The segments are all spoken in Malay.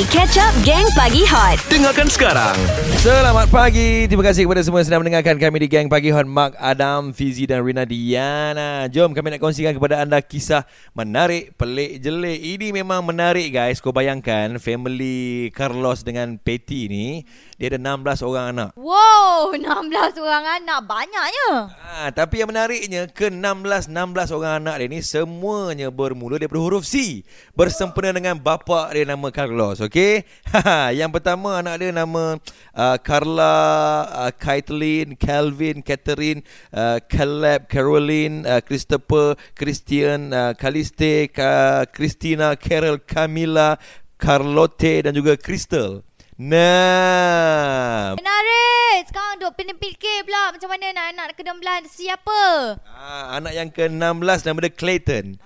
Mari catch up Gang Pagi Hot. Dengarkan sekarang. Selamat pagi. Terima kasih kepada semua yang sedang mendengarkan kami di Gang Pagi Hot. Mark, Adam, Fizi dan Rina Diana. Jom kami nak kongsikan kepada anda kisah menarik, pelik, jelik. Ini memang menarik guys. Kau bayangkan family Carlos dengan Patty ni. Dia ada 16 orang anak. Wow, 16 orang anak. Banyaknya. Ha, tapi yang menariknya ke-16 16 orang anak dia ni semuanya bermula daripada huruf C. Bersempena dengan bapa dia nama Carlos, okey? yang pertama anak dia nama uh, Carla, uh, Kaitlyn, Calvin, Catherine, uh, Caleb, Caroline, uh, Christopher, Christian, uh, Caliste, uh, Christina, Carol, Camila, Carlotte dan juga Crystal. Nah. Menarik. Sekarang duk fikir pula macam mana nak anak ke-16 siapa? Ah, anak yang ke-16 nama dia Clayton.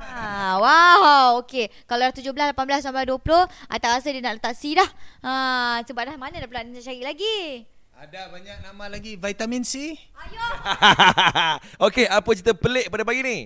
Ah, wow, okey. Kalau dah 17, 18 sampai 20, I tak rasa dia nak letak C dah. Ha, sebab dah mana dah pula nak cari lagi. Ada banyak nama lagi vitamin C. Ayo. Okey, apa cerita pelik pada pagi ni?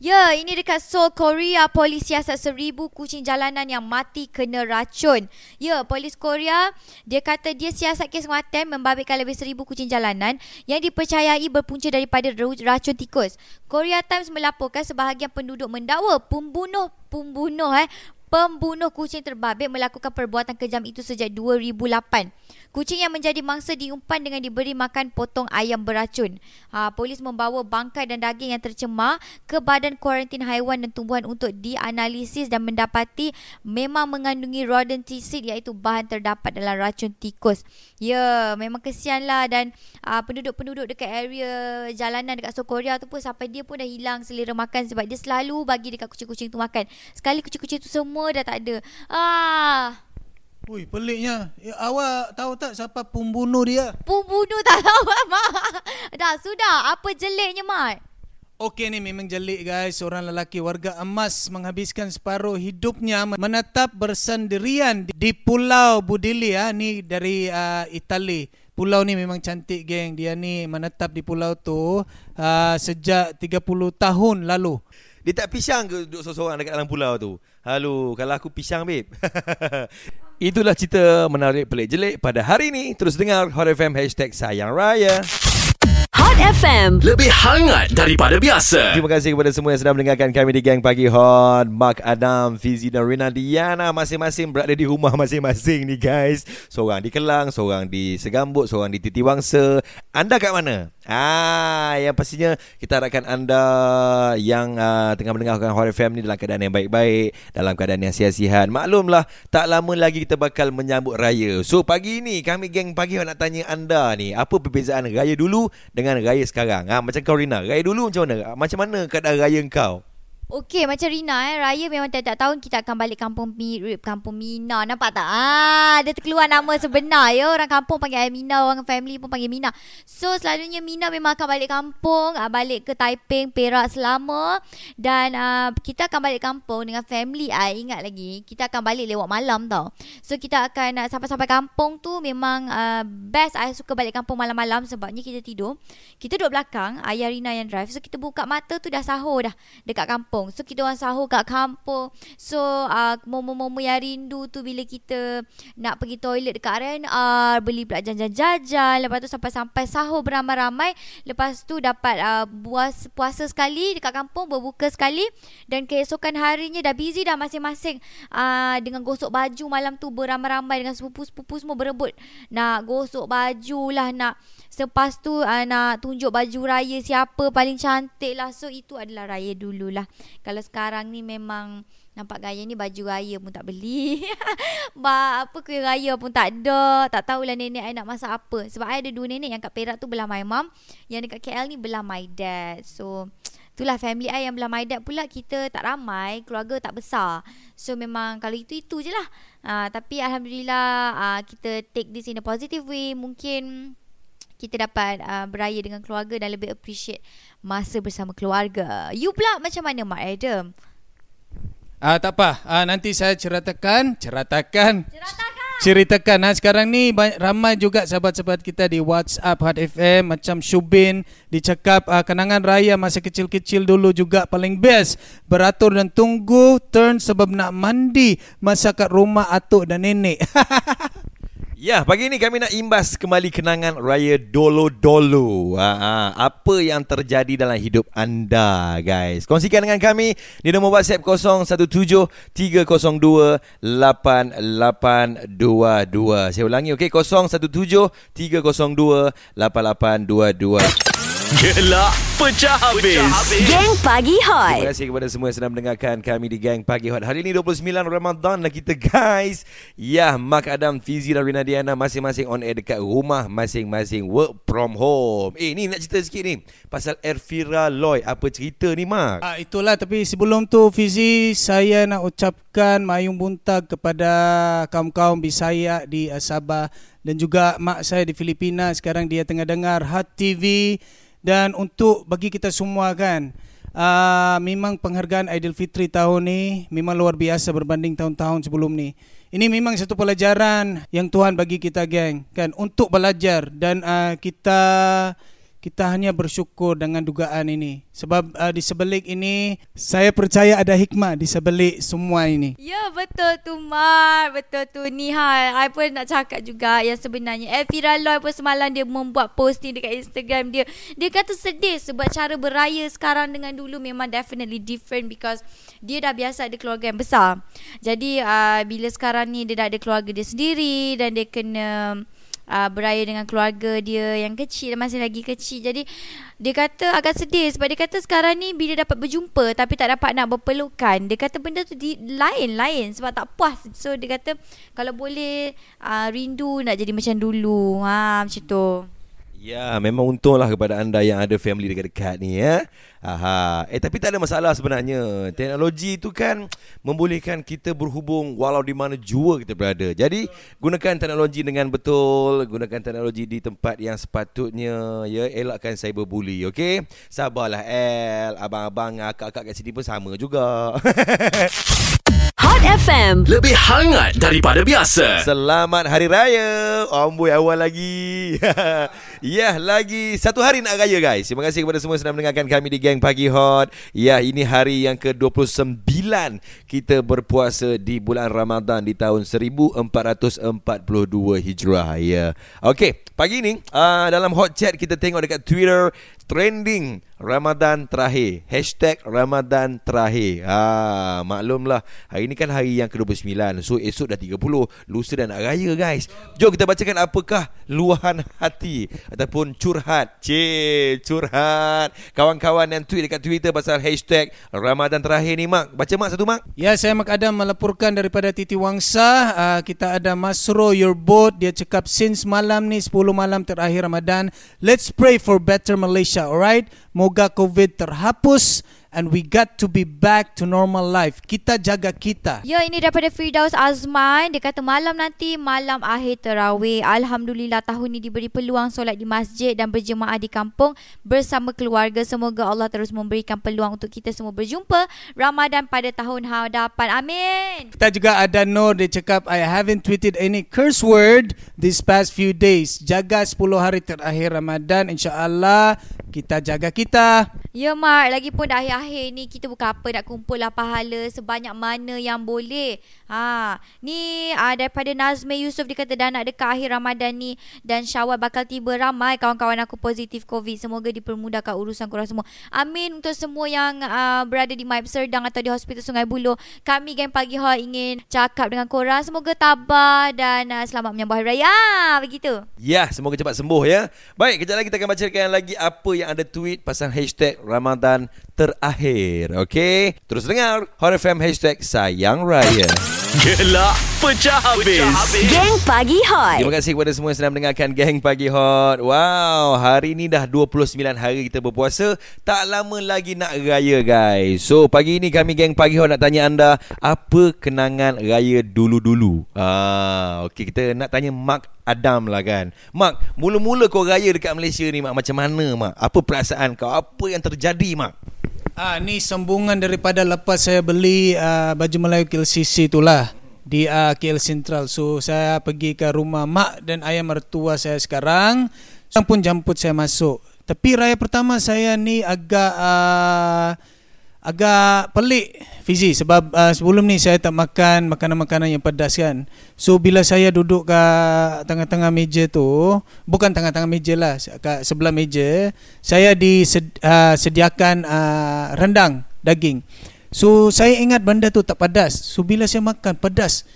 Ya, ini dekat Seoul, Korea. Polis siasat seribu kucing jalanan yang mati kena racun. Ya, polis Korea, dia kata dia siasat kes kematian membabitkan lebih seribu kucing jalanan yang dipercayai berpunca daripada racun tikus. Korea Times melaporkan sebahagian penduduk mendakwa pembunuh pembunuh eh Pembunuh kucing terbabit melakukan perbuatan kejam itu sejak 2008. Kucing yang menjadi mangsa diumpan dengan diberi makan potong ayam beracun. Ha, polis membawa bangkai dan daging yang tercemar ke Badan Kuarantin Haiwan dan Tumbuhan untuk dianalisis dan mendapati memang mengandungi rodenticid iaitu bahan terdapat dalam racun tikus. Ya, memang kesianlah dan uh, penduduk-penduduk dekat area jalanan dekat South Korea tu pun sampai dia pun dah hilang selera makan sebab dia selalu bagi dekat kucing-kucing tu makan. Sekali kucing-kucing tu semua dah tak ada. Ah, Ui, peliknya. Ya, awak tahu tak siapa pembunuh dia? pembunuh tak tahu mak. Dah sudah, apa jeliknya mak? Okey ni memang jelik guys. Seorang lelaki warga emas menghabiskan separuh hidupnya menetap bersendirian di- di Pulau Budili ya. Ni dari uh, Itali. Pulau ni memang cantik geng. Dia ni menetap di pulau tu uh, sejak 30 tahun lalu. Dia tak pisang ke duduk seorang-seorang dekat dalam pulau tu? Halo, kalau aku pisang, babe. Itulah cerita menarik pelik jelik pada hari ini. Terus dengar Hot FM hashtag Sayang Raya. Hot FM. Lebih hangat daripada biasa. Terima kasih kepada semua yang sedang mendengarkan kami di Gang Pagi Hot. Mark, Adam, Fizi dan Rina Diana masing-masing berada di rumah masing-masing ni guys. Seorang di Kelang, seorang di Segambut, seorang di Titiwangsa. Anda kat mana? Ah, yang pastinya kita harapkan anda yang uh, tengah mendengarkan Hot FM ni dalam keadaan yang baik-baik, dalam keadaan yang sihat-sihat. Maklumlah, tak lama lagi kita bakal menyambut raya. So pagi ni kami Gang Pagi Hot nak tanya anda ni, apa perbezaan raya dulu dengan raya sekarang? Ha, macam kau Rina, raya dulu macam mana? Macam mana keadaan raya kau? Okey, macam Rina eh. Raya memang tiap-tiap tahun kita akan balik kampung Mirip, kampung Mina. Nampak tak? Ah, dia terkeluar nama sebenar ya. Orang kampung panggil Mina, orang family pun panggil Mina. So, selalunya Mina memang akan balik kampung, ah, balik ke Taiping, Perak selama. Dan ah, kita akan balik kampung dengan family I. Ingat lagi, kita akan balik lewat malam tau. So, kita akan ah, sampai-sampai kampung tu memang ah, best. I suka balik kampung malam-malam sebabnya kita tidur. Kita duduk belakang, ayah Rina yang drive. So, kita buka mata tu dah sahur dah dekat kampung. So kita orang sahur kat kampung. So uh, momen-momen yang rindu tu bila kita nak pergi toilet dekat R&R, beli pula jajan-jajan, lepas tu sampai-sampai sahur beramai-ramai, lepas tu dapat uh, buas puasa sekali dekat kampung, berbuka sekali dan keesokan harinya dah busy dah masing-masing uh, dengan gosok baju malam tu beramai-ramai dengan sepupu-sepupu semua berebut nak gosok baju lah nak Selepas tu uh, nak tunjuk baju raya siapa paling cantik lah. So itu adalah raya dululah. Kalau sekarang ni memang nampak gaya ni baju raya pun tak beli. ba apa kuih raya pun tak ada. Tak tahulah nenek I nak masak apa. Sebab I ada dua nenek yang kat Perak tu belah my mum. Yang dekat KL ni belah my dad. So Itulah family I yang belah my dad pula kita tak ramai, keluarga tak besar. So memang kalau itu-itu je lah. Uh, tapi Alhamdulillah uh, kita take this in a positive way. Mungkin kita dapat uh, beraya dengan keluarga dan lebih appreciate masa bersama keluarga. You pula macam mana Mak Adam? Ah tak apa. Ah nanti saya ceritakan, ceritakan. Ceritakan. ceritakan. Ha, sekarang ni banyak, ramai juga sahabat-sahabat kita di WhatsApp Hot FM macam Shubin dicakap uh, kenangan raya masa kecil-kecil dulu juga paling best. Beratur dan tunggu turn sebab nak mandi masa kat rumah atuk dan nenek. Ya, pagi ni kami nak imbas kembali kenangan Raya Dolo-Dolo. Ha, ha, apa yang terjadi dalam hidup anda, guys. Kongsikan dengan kami di nombor WhatsApp 0173028822. Saya ulangi, okey? 0173028822. Gelak pecah habis. Geng Pagi Terima Hot. kasih kepada semua yang sedang mendengarkan kami di Gang Pagi Hot. Hari ini 29 Ramadan lah kita guys. Ya, Mark Adam, Fizi dan Rina Diana masing-masing on air dekat rumah masing-masing work from home. Eh, ni nak cerita sikit ni. Pasal Erfira Loy. Apa cerita ni, Mark? Ah itulah tapi sebelum tu Fizi saya nak ucapkan mayung buntag kepada kaum-kaum Bisaya di Sabah dan juga mak saya di Filipina sekarang dia tengah dengar Hot TV dan untuk bagi kita semua kan uh, memang penghargaan Aidilfitri tahun ni memang luar biasa berbanding tahun-tahun sebelum ni. Ini memang satu pelajaran yang Tuhan bagi kita geng kan untuk belajar dan uh, kita kita hanya bersyukur dengan dugaan ini. Sebab uh, di sebalik ini saya percaya ada hikmah di sebalik semua ini. Ya betul tu Mar. Betul tu Ni ha I pun nak cakap juga Yang sebenarnya. Elvira Loy pun semalam Dia membuat posting Dekat Instagram dia. Dia kata sedih Sebab cara beraya Sekarang dengan dulu Memang definitely different Because Dia dah biasa Ada keluarga yang besar. Jadi uh, Bila sekarang ni Dia dah ada keluarga dia sendiri Dan dia kena uh, beraya dengan keluarga dia yang kecil masih lagi kecil. Jadi dia kata agak sedih sebab dia kata sekarang ni bila dapat berjumpa tapi tak dapat nak berpelukan. Dia kata benda tu di, lain-lain sebab tak puas. So dia kata kalau boleh uh, rindu nak jadi macam dulu. Ha macam tu. Ya, memang untunglah kepada anda yang ada family dekat-dekat ni ya. Aha. Eh tapi tak ada masalah sebenarnya. Teknologi itu kan membolehkan kita berhubung walau di mana jua kita berada. Jadi gunakan teknologi dengan betul, gunakan teknologi di tempat yang sepatutnya ya. Elakkan cyberbully, okey? Sabarlah El, abang-abang, akak-akak kat sini pun sama juga. Hot FM. Lebih hangat daripada biasa. Selamat Hari Raya Amboi awal lagi Ya lagi Satu hari nak raya guys. Terima kasih kepada semua yang sedang mendengarkan kami di Gang Pagi Hot. Ya ini hari yang ke-29 Kita berpuasa di bulan Ramadan Di tahun 1442 Hijrah Ya. Okey Pagi ni uh, Dalam hot chat kita tengok dekat Twitter Trending Ramadan terakhir. Hashtag Ramadan terakhir. Ha, Maklumlah. Hari ni kan hari yang ke-29. So esok dah 30 Lusa dah nak raya guys. Jom kita bacakan apakah Luahan hati Ataupun curhat. Cik Curhat. Kawan-kawan yang tweet dekat Twitter Pasal hashtag Ramadan terakhir ni Mak. Baca Mak satu Mak. Ya, saya Mak Adam melaporkan daripada Titi Wangsa. Uh, kita ada Masro Your Boat. Dia cakap since malam ni 10 malam terakhir Ramadan, let's pray for better Malaysia, alright? Moga COVID terhapus and we got to be back to normal life. Kita jaga kita. Ya ini daripada Firdaus Azman Dia kata malam nanti Malam akhir terawih Alhamdulillah tahun ni diberi peluang Solat di masjid Dan berjemaah di kampung Bersama keluarga Semoga Allah terus memberikan peluang Untuk kita semua berjumpa Ramadan pada tahun hadapan Amin Kita juga ada Nur dia cakap I haven't tweeted any curse word this past few days. Jaga 10 hari terakhir Ramadan insya-Allah kita jaga kita. Ya Mak Lagipun dah akhir-akhir ni Kita bukan apa Nak kumpul lah pahala Sebanyak mana yang boleh. Ha, Ni uh, daripada Nazmi Yusof Dia kata dah nak dekat akhir Ramadan ni Dan Syawal bakal tiba Ramai kawan-kawan aku positif COVID. Semoga dipermudahkan urusan korang semua. Amin untuk semua yang uh, Berada di Maib Serdang Atau di Hospital Sungai Buloh. Kami Gang Pagi Hot ingin Cakap dengan korang Semoga tabah Dan uh, selamat menyambut Hari Raya. Ah, Begitu. Ya, semoga cepat sembuh ya. Baik, kejap lagi kita akan bacakan lagi apa yang ada tweet pasal hashtag Ramadan terakhir. Okey? Terus dengar Hot FM hashtag Sayang Raya. Gelak pecah habis. Geng Pagi Hot. Terima kasih kepada semua yang sedang mendengarkan Gang Pagi Hot. Wow, hari ni dah 29 hari kita berpuasa. Tak lama lagi nak raya guys. So, pagi ni kami Gang Pagi Hot nak tanya anda, apa kenangan raya dulu-dulu? Ah, okey kita nak tanya Mark Adam lah kan. Mark, mula-mula kau raya dekat Malaysia ni Mark, macam mana Mark? Apa perasaan kau? Apa yang terjadi Mark? Ah ni sambungan daripada lepas saya beli uh, baju Melayu KLCC itulah. di uh, KL Central. So saya pergi ke rumah mak dan ayah mertua saya sekarang. Yang pun jemput saya masuk. Tapi raya pertama saya ni agak uh, agak pelik Fizi sebab uh, sebelum ni saya tak makan makanan-makanan yang pedas kan. So bila saya duduk kat tengah-tengah meja tu, bukan tengah-tengah meja lah, kat sebelah meja, saya disediakan uh, rendang daging. So saya ingat benda tu tak pedas. So bila saya makan pedas.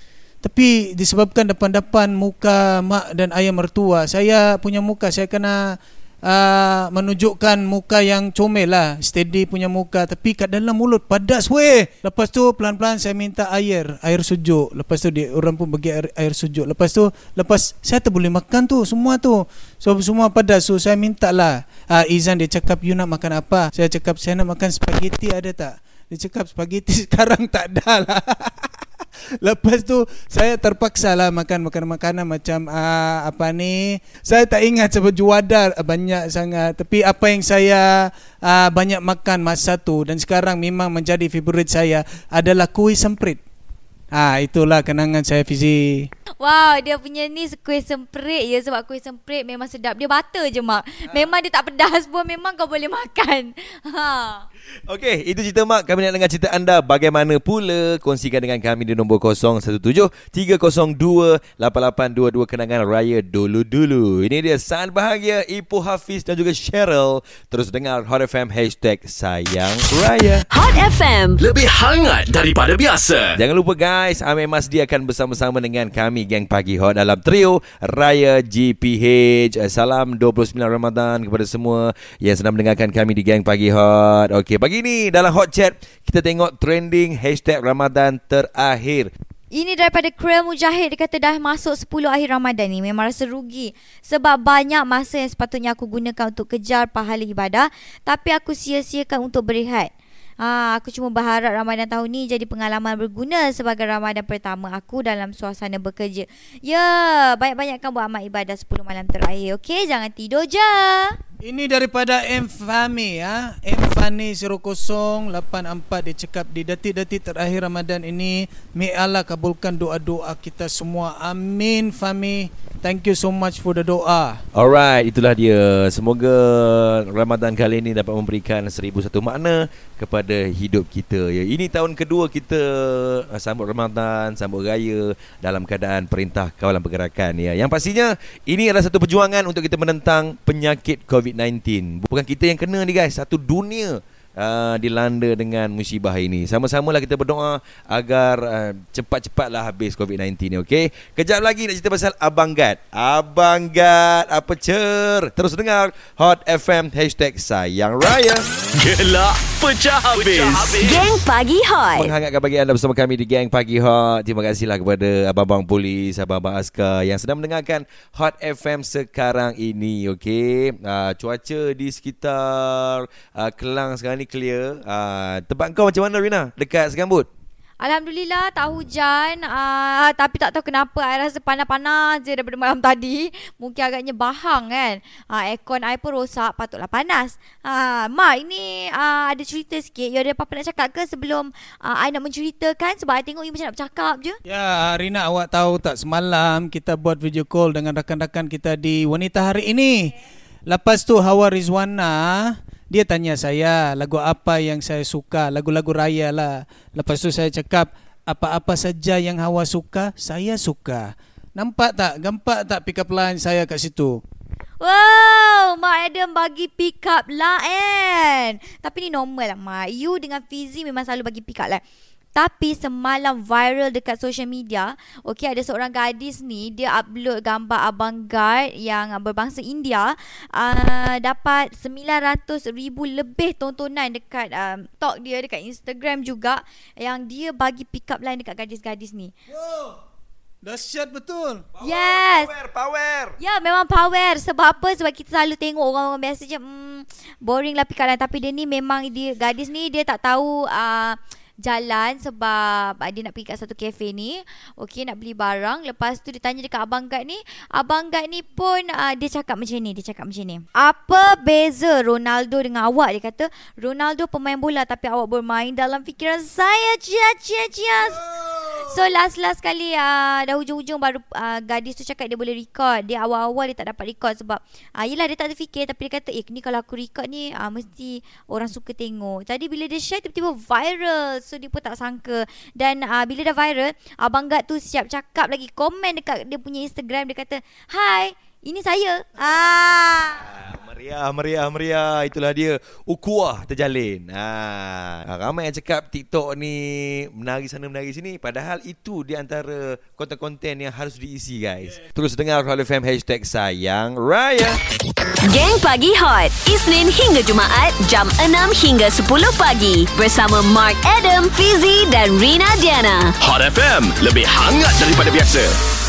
Tapi disebabkan depan-depan muka mak dan ayah mertua, saya punya muka saya kena uh, menunjukkan muka yang comel lah. Steady punya muka tapi kat dalam mulut padas weh. Lepas tu pelan-pelan saya minta air air sejuk lepas tu dia orang pun bagi air, air sejuk lepas tu lepas saya tak boleh makan tu semua tu. So semua padas. So saya minta lah. Uh, Izan dia cakap you nak makan apa? Saya cakap saya nak makan spaghetti ada tak? Dia cakap spaghetti sekarang tak ada lah Lepas tu saya terpaksa lah makan makanan-makanan macam uh, apa ni. Saya tak ingat sebab juada banyak sangat. Tapi apa yang saya uh, banyak makan masa tu dan sekarang memang menjadi favorit saya adalah kuih semprit. Ah itulah kenangan saya Fizi. Wow, dia punya ni kuih semprit ya sebab kuih semprit memang sedap. Dia butter je mak. Memang dia tak pedas pun memang kau boleh makan. Ha. Okey, itu cerita Mak. Kami nak dengar cerita anda bagaimana pula. Kongsikan dengan kami di nombor 017-302-8822 kenangan raya dulu-dulu. Ini dia San Bahagia, Ibu Hafiz dan juga Cheryl. Terus dengar Hot FM hashtag Sayang Raya. Hot FM. Lebih hangat daripada biasa. Jangan lupa guys, Amir Masdi akan bersama-sama dengan kami Geng Pagi Hot dalam trio Raya GPH. Salam 29 Ramadan kepada semua yang sedang mendengarkan kami di Geng Pagi Hot. Okey, pagi ni dalam hot chat kita tengok trending hashtag Ramadan terakhir. Ini daripada Krel Mujahid Dia kata dah masuk 10 akhir Ramadan ni Memang rasa rugi Sebab banyak masa yang sepatutnya aku gunakan Untuk kejar pahala ibadah Tapi aku sia-siakan untuk berehat Ha, aku cuma berharap Ramadan tahun ni jadi pengalaman berguna sebagai Ramadan pertama aku dalam suasana bekerja. Ya, banyak-banyakkan buat amal ibadah 10 malam terakhir. Okey, jangan tidur je. Ini daripada M Fami ya. M Fani 0084 dia cakap di detik-detik terakhir Ramadan ini, may Allah kabulkan doa-doa kita semua. Amin Fami. Thank you so much for the doa. Alright, itulah dia. Semoga Ramadan kali ini dapat memberikan seribu satu makna kepada hidup kita. Ya, ini tahun kedua kita uh, sambut Ramadan, sambut raya dalam keadaan perintah kawalan pergerakan ya. Yang pastinya ini adalah satu perjuangan untuk kita menentang penyakit COVID-19. Bukan kita yang kena ni guys, satu dunia uh, dilanda dengan musibah ini. Sama-samalah kita berdoa agar uh, cepat-cepatlah habis COVID-19 ni, okey? Kejap lagi nak cerita pasal Abang Gad. Abang Gad, apa cer? Terus dengar Hot FM hashtag Sayang Raya. Gelak pecah habis. Geng Pagi Hot. Menghangatkan bagi anda bersama kami di Gang Pagi Hot. Terima kasihlah kepada abang-abang polis, abang-abang askar yang sedang mendengarkan Hot FM sekarang ini, okey? Uh, cuaca di sekitar uh, Kelang sekarang ni clear. Uh, tempat kau macam mana Rina? Dekat Segambut? Alhamdulillah tak hujan uh, Tapi tak tahu kenapa I rasa panas-panas je daripada malam tadi Mungkin agaknya bahang kan uh, Aircon I pun rosak Patutlah panas uh, Ma ini uh, ada cerita sikit You ada apa-apa nak cakap ke sebelum uh, I nak menceritakan Sebab I tengok you macam nak bercakap je Ya, Rina awak tahu tak semalam kita buat video call dengan rakan-rakan kita di Wanita Hari ini. Lepas tu Hawa Rizwana dia tanya saya lagu apa yang saya suka, lagu-lagu raya lah. Lepas tu saya cakap apa-apa saja yang Hawa suka, saya suka. Nampak tak? Gampak tak pick up line saya kat situ? Wow, Mak Adam bagi pick up line. Tapi ni normal lah, Mak. You dengan Fizi memang selalu bagi pick up line. Tapi semalam viral dekat social media, okey ada seorang gadis ni dia upload gambar abang guard yang berbangsa India uh, dapat 900 ribu lebih tontonan dekat um, talk dia dekat Instagram juga yang dia bagi pick up line dekat gadis-gadis ni. Wow. Dahsyat betul. Yes. Power, power. Ya memang power Sebab apa Sebab kita selalu tengok Orang-orang biasa je hmm, Boring lah pick up line Tapi dia ni memang dia Gadis ni dia tak tahu uh, jalan sebab dia nak pergi kat satu kafe ni. Okey nak beli barang. Lepas tu dia tanya dekat abang guard ni. Abang guard ni pun uh, dia cakap macam ni. Dia cakap macam ni. Apa beza Ronaldo dengan awak? Dia kata Ronaldo pemain bola tapi awak bermain dalam fikiran saya. Cia cia cia. So last-last kali uh, dah hujung-hujung baru uh, gadis tu cakap dia boleh record. Dia awal-awal dia tak dapat record sebab uh, yelah dia tak terfikir tapi dia kata eh ni kalau aku record ni uh, mesti orang suka tengok. Jadi bila dia share tiba-tiba viral. So dia pun tak sangka. Dan uh, bila dah viral, Abang Gad tu siap cakap lagi komen dekat dia punya Instagram dia kata, "Hai, ini saya." Ah. Meriah, meriah, meriah. Itulah dia. Ukuah terjalin. Ha. Ramai yang cakap TikTok ni menari sana menari sini. Padahal itu di antara konten-konten yang harus diisi guys. Terus dengar Hall FM hashtag sayang raya. Gang Pagi Hot Isnin hingga Jumaat Jam 6 hingga 10 pagi Bersama Mark Adam, Fizi dan Rina Diana Hot FM, lebih hangat daripada biasa.